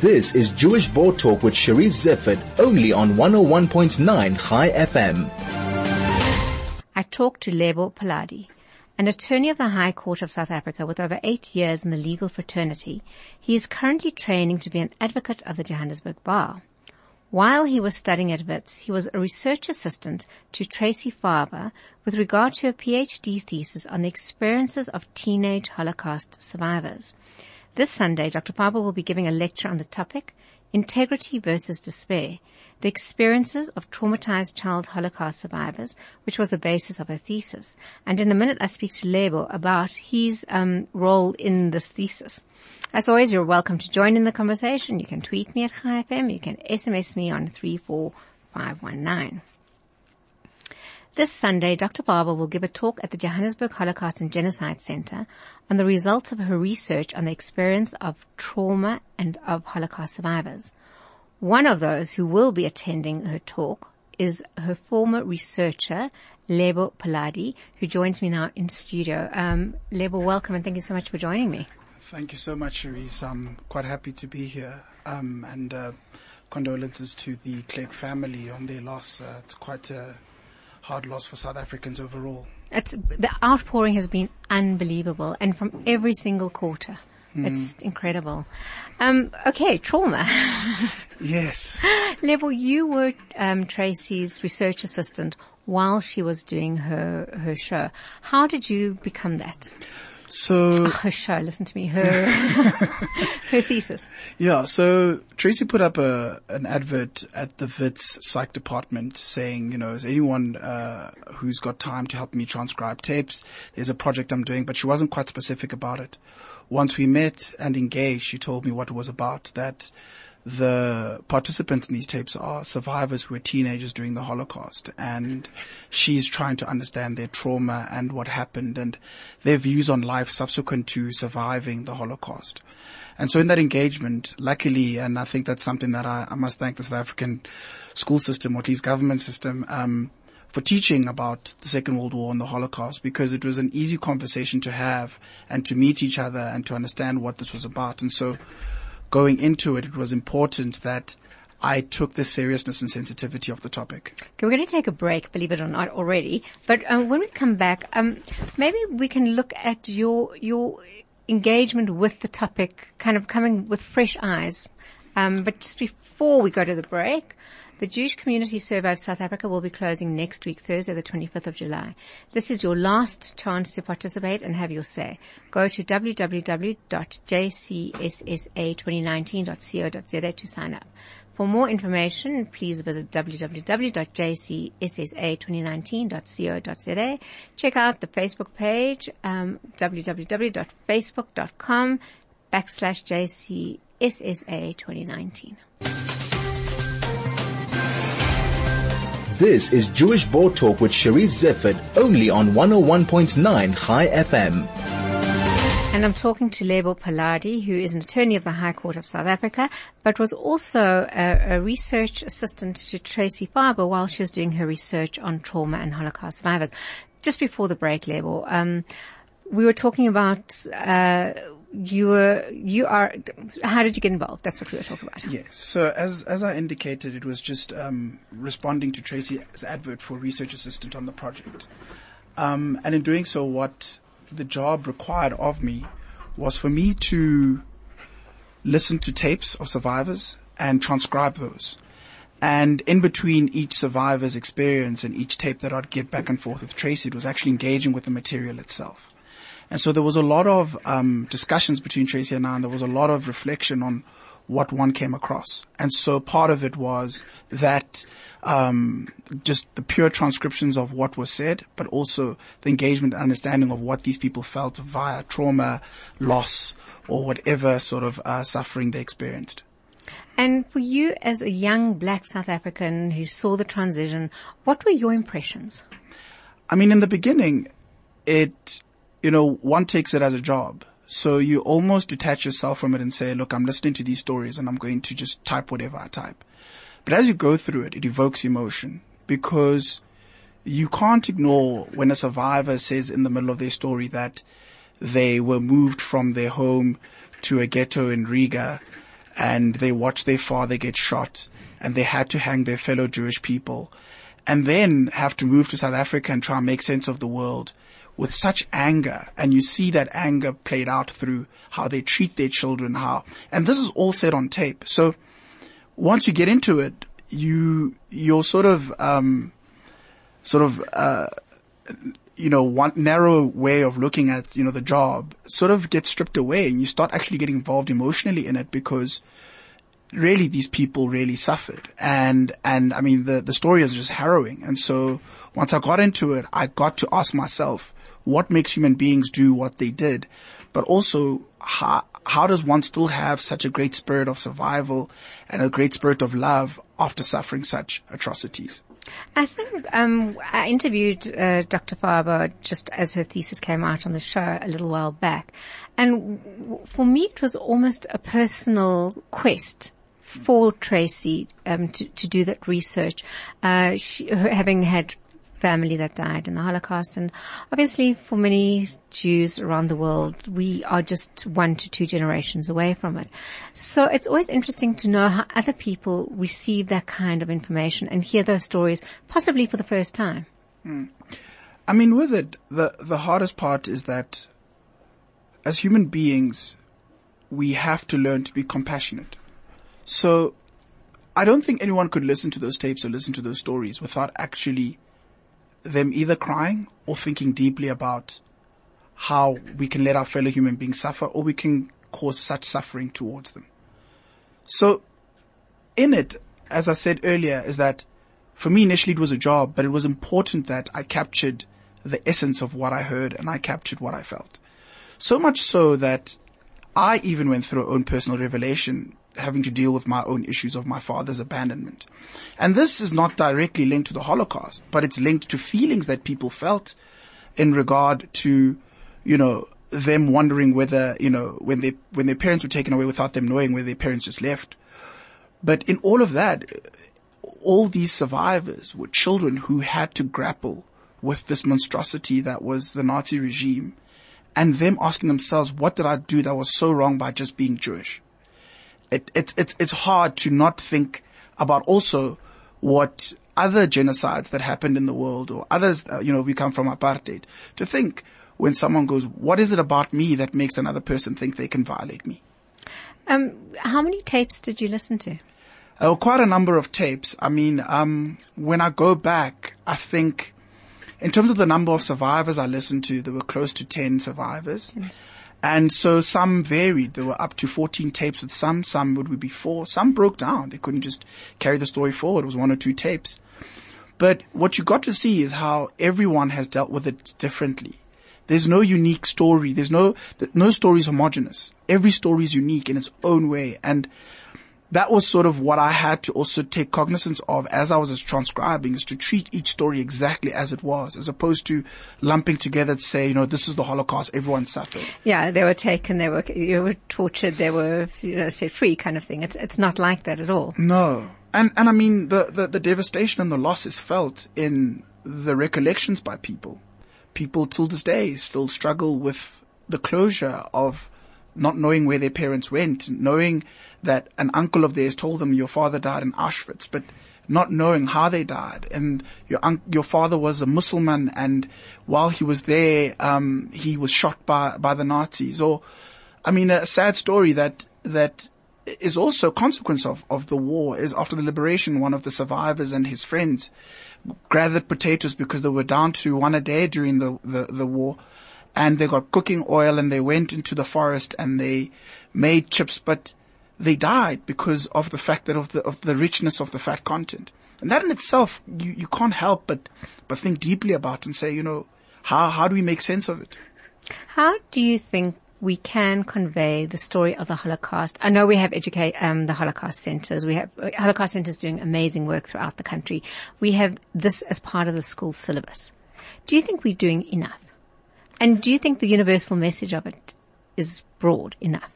This is Jewish Board Talk with Charisse Zeifert, only on 101.9 Chai FM. I talked to Lebo Phaladi, an attorney of the High Court of South Africa with over eight years in the legal fraternity. He is currently training to be an advocate of the Johannesburg Bar. While he was studying at Wits, he was a research assistant to Tracey Farber with regard to a PhD thesis on the experiences of teenage Holocaust survivors. This Sunday, Dr. Farber will be giving a lecture on the topic, Integrity versus Despair, the experiences of traumatized child Holocaust survivors, which was the basis of her thesis. And in a minute, I speak to Lebo about his um, role in this thesis. As always, you're welcome to join in the conversation. You can tweet me at FM. You can SMS me on 34519. This Sunday, Dr. Farber will give a talk at the Johannesburg Holocaust and Genocide Center on the results of her research on the experience of trauma and of Holocaust survivors. One of those who will be attending her talk is her former researcher, Lebo Phaladi, who joins me now in studio. Um, Lebo, welcome and thank you so much for joining me. Thank you so much, Cherise. I'm quite happy to be here. Um, and uh, condolences to the Clegg family on their loss. Uh, it's quite a hard loss for South Africans overall. It's, the outpouring has been unbelievable and from every single quarter. Mm. It's incredible. Um, okay, trauma. yes. Lebo, you were um, Tracey's research assistant while she was doing her her show. How did you become that? So oh, show, listen to me, her her thesis. Yeah, so Tracey put up a an advert at the Wits psych department saying, you know, is anyone uh, who's got time to help me transcribe tapes? There's a project I'm doing, but she wasn't quite specific about it. Once we met and engaged, she told me what it was about. That the participants in these tapes are survivors who were teenagers during the Holocaust and she's trying to understand their trauma and what happened and their views on life subsequent to surviving the Holocaust. And so in that engagement, luckily, and I think that's something that I, I must thank the South African school system or at least government system, um, for teaching about the Second World War and the Holocaust because it was an easy conversation to have and to meet each other and to understand what this was about. And so going into it, it was important that I took the seriousness and sensitivity of the topic. Okay, we're going to take a break, believe it or not, already. But um, when we come back, um, maybe we can look at your your engagement with the topic, kind of coming with fresh eyes. Um, but just before we go to the break, the Jewish Community Survey of South Africa will be closing next week, Thursday, the 25th of July. This is your last chance to participate and have your say. Go to www.jcssa2019.co.za to sign up. For more information, please visit www.jcssa2019.co.za. Check out the Facebook page, um, www.facebook.com backslash jcssa2019. This is Jewish Board Talk with Charisse Zeifert, only on 101.9 Chai FM. And I'm talking to Lebo Phaladi, who is an attorney of the High Court of South Africa, but was also a, a research assistant to Tracey Farber while she was doing her research on trauma and Holocaust survivors. Just before the break, Lebo, um, we were talking about uh, you were, you are, how did you get involved? That's what we were talking about. Yes. So as, as I indicated, it was just, um, responding to Tracey's advert for research assistant on the project. Um, and in doing so, what the job required of me was for me to listen to tapes of survivors and transcribe those. And in between each survivor's experience and each tape that I'd get back and forth with Tracey, it was actually engaging with the material itself. And so there was a lot of um, discussions between Tracey and I, and there was a lot of reflection on what one came across. And so part of it was that um, just the pure transcriptions of what was said, but also the engagement and understanding of what these people felt via trauma, loss, or whatever sort of uh, suffering they experienced. And for you as a young black South African who saw the transition, what were your impressions? I mean, in the beginning, it you know, one takes it as a job. So you almost detach yourself from it and say, look, I'm listening to these stories and I'm going to just type whatever I type. But as you go through it, it evokes emotion because you can't ignore when a survivor says in the middle of their story that they were moved from their home to a ghetto in Riga and they watched their father get shot and they had to hang their fellow Jewish people and then have to move to South Africa and try and make sense of the world with such anger. And you see that anger played out through how they treat their children, how, and this is all said on tape. So once you get into it, you, you're sort of, um, sort of, uh, you know, one narrow way of looking at, you know, the job sort of gets stripped away and you start actually getting involved emotionally in it because really these people really suffered. And, and I mean, the, the story is just harrowing. And so once I got into it, I got to ask myself, what makes human beings do what they did? But also, how, how does one still have such a great spirit of survival and a great spirit of love after suffering such atrocities? I think um, I interviewed uh, Dr. Farber just as her thesis came out on the show a little while back, and w- for me it was almost a personal quest for Tracey um, to to do that research. Uh, she, having had family that died in the Holocaust. And obviously for many Jews around the world, we are just one to two generations away from it. So it's always interesting to know how other people receive that kind of information and hear those stories, possibly for the first time. Mm. I mean, with it, the, the hardest part is that as human beings, we have to learn to be compassionate. So I don't think anyone could listen to those tapes or listen to those stories without actually them either crying or thinking deeply about how we can let our fellow human beings suffer or we can cause such suffering towards them. So in it, as I said earlier, is that for me initially it was a job, but it was important that I captured the essence of what I heard and I captured what I felt. So much so that I even went through a own personal revelation having to deal with my own issues of my father's abandonment. And this is not directly linked to the Holocaust, but it's linked to feelings that people felt in regard to, you know, them wondering whether, you know, when they, when their parents were taken away without them knowing where their parents just left. But in all of that, all these survivors were children who had to grapple with this monstrosity that was the Nazi regime and them asking themselves, what did I do that was so wrong by just being Jewish? It, it's, it's, it's hard to not think about also what other genocides that happened in the world or others, uh, you know, we come from apartheid to think when someone goes, what is it about me that makes another person think they can violate me? Um, how many tapes did you listen to? Uh, quite a number of tapes. I mean, um, when I go back, I think in terms of the number of survivors I listened to, there were close to 10 survivors. Yes. And so some varied. There were up to 14 tapes with some, some would be four, some broke down. They couldn't just carry the story forward. It was one or two tapes. But what you got to see is how everyone has dealt with it differently. There's no unique story. There's no, no story is homogenous. Every story is unique in its own way. And that was sort of what I had to also take cognizance of as I was transcribing is to treat each story exactly as it was, as opposed to lumping together to say, you know, this is the Holocaust, everyone suffered. Yeah, they were taken, they were, you were tortured, they were, you know, set free kind of thing. It's, it's not like that at all. No. And, and I mean, the, the, the devastation and the loss is felt in the recollections by people. People till this day still struggle with the closure of not knowing where their parents went, knowing that an uncle of theirs told them your father died in Auschwitz, but not knowing how they died. And your un- your father was a Muslim, and while he was there, um, he was shot by by the Nazis. Or, I mean, a sad story that that is also a consequence of, of the war is after the liberation, one of the survivors and his friends gathered potatoes because they were down to one a day during the, the, the war and they got cooking oil and they went into the forest and they made chips, but they died because of the fact that of the, of the richness of the fat content. And that in itself, you, you can't help but, but think deeply about and say, you know, how, how do we make sense of it? How do you think we can convey the story of the Holocaust? I know we have educate, um, the Holocaust centers. We have uh, Holocaust centers doing amazing work throughout the country. We have this as part of the school syllabus. Do you think we're doing enough? And do you think the universal message of it is broad enough?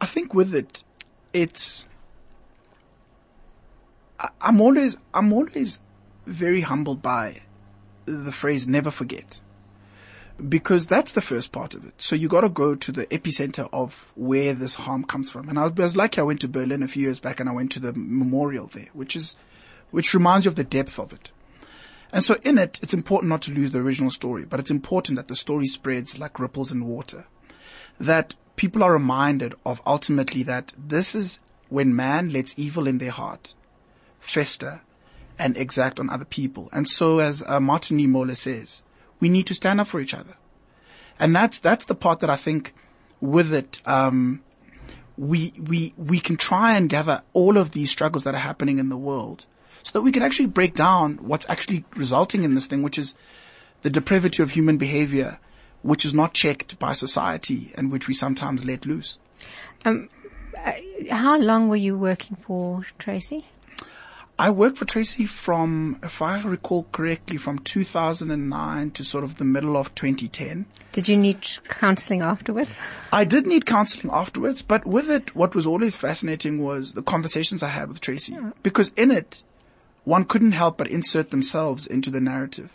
I think with it, it's, I'm always, I'm always very humbled by the phrase never forget. because that's the first part of it. So you got to go to the epicenter of where this harm comes from. And I was lucky I went to Berlin a few years back and I went to the memorial there, which is, which reminds you of the depth of it. And so in it, it's important not to lose the original story, but it's important that the story spreads like ripples in water. That people are reminded of ultimately that this is when man lets evil in their heart fester and exact on other people. And so as uh, Martin Niemöller says, we need to stand up for each other. And that's, that's the part that I think with it, um, we, we, we can try and gather all of these struggles that are happening in the world so that we can actually break down what's actually resulting in this thing, which is the depravity of human behavior, which is not checked by society and which we sometimes let loose. Um, how long were you working for Tracey? I worked for Tracey from, if I recall correctly, from 2009 to sort of the middle of 2010. Did you need counseling afterwards? I did need counseling afterwards, but with it, what was always fascinating was the conversations I had with Tracey. Yeah. Because in it, one couldn't help but insert themselves into the narrative.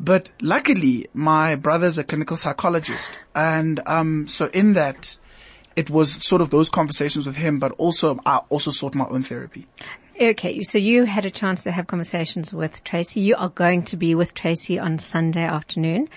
But luckily, my brother's a clinical psychologist. And, um, so in that, it was sort of those conversations with him, but also, I also sought my own therapy. Okay, so you had a chance to have conversations with Tracey. You are going to be with Tracey on Sunday afternoon.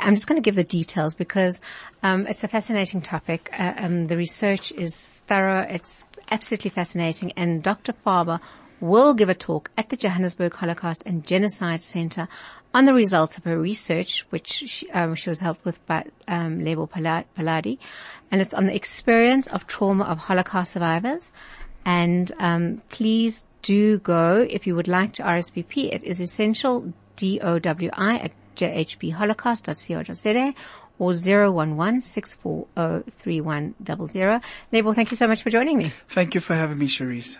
I'm just going to give the details because um, it's a fascinating topic. Uh, um, the research is thorough. It's absolutely fascinating, and Dr. Farber will give a talk at the Johannesburg Holocaust and Genocide Center on the results of her research, which she, um, she was helped with by um, Lebo Phaladi, and it's on the experience of trauma of Holocaust survivors. And um, please do go if you would like to RSVP. It is essential D-O-W-I at jhbholocaust.co.za or 011 Lebo, thank you so much for joining me. Thank you for having me, Cherise.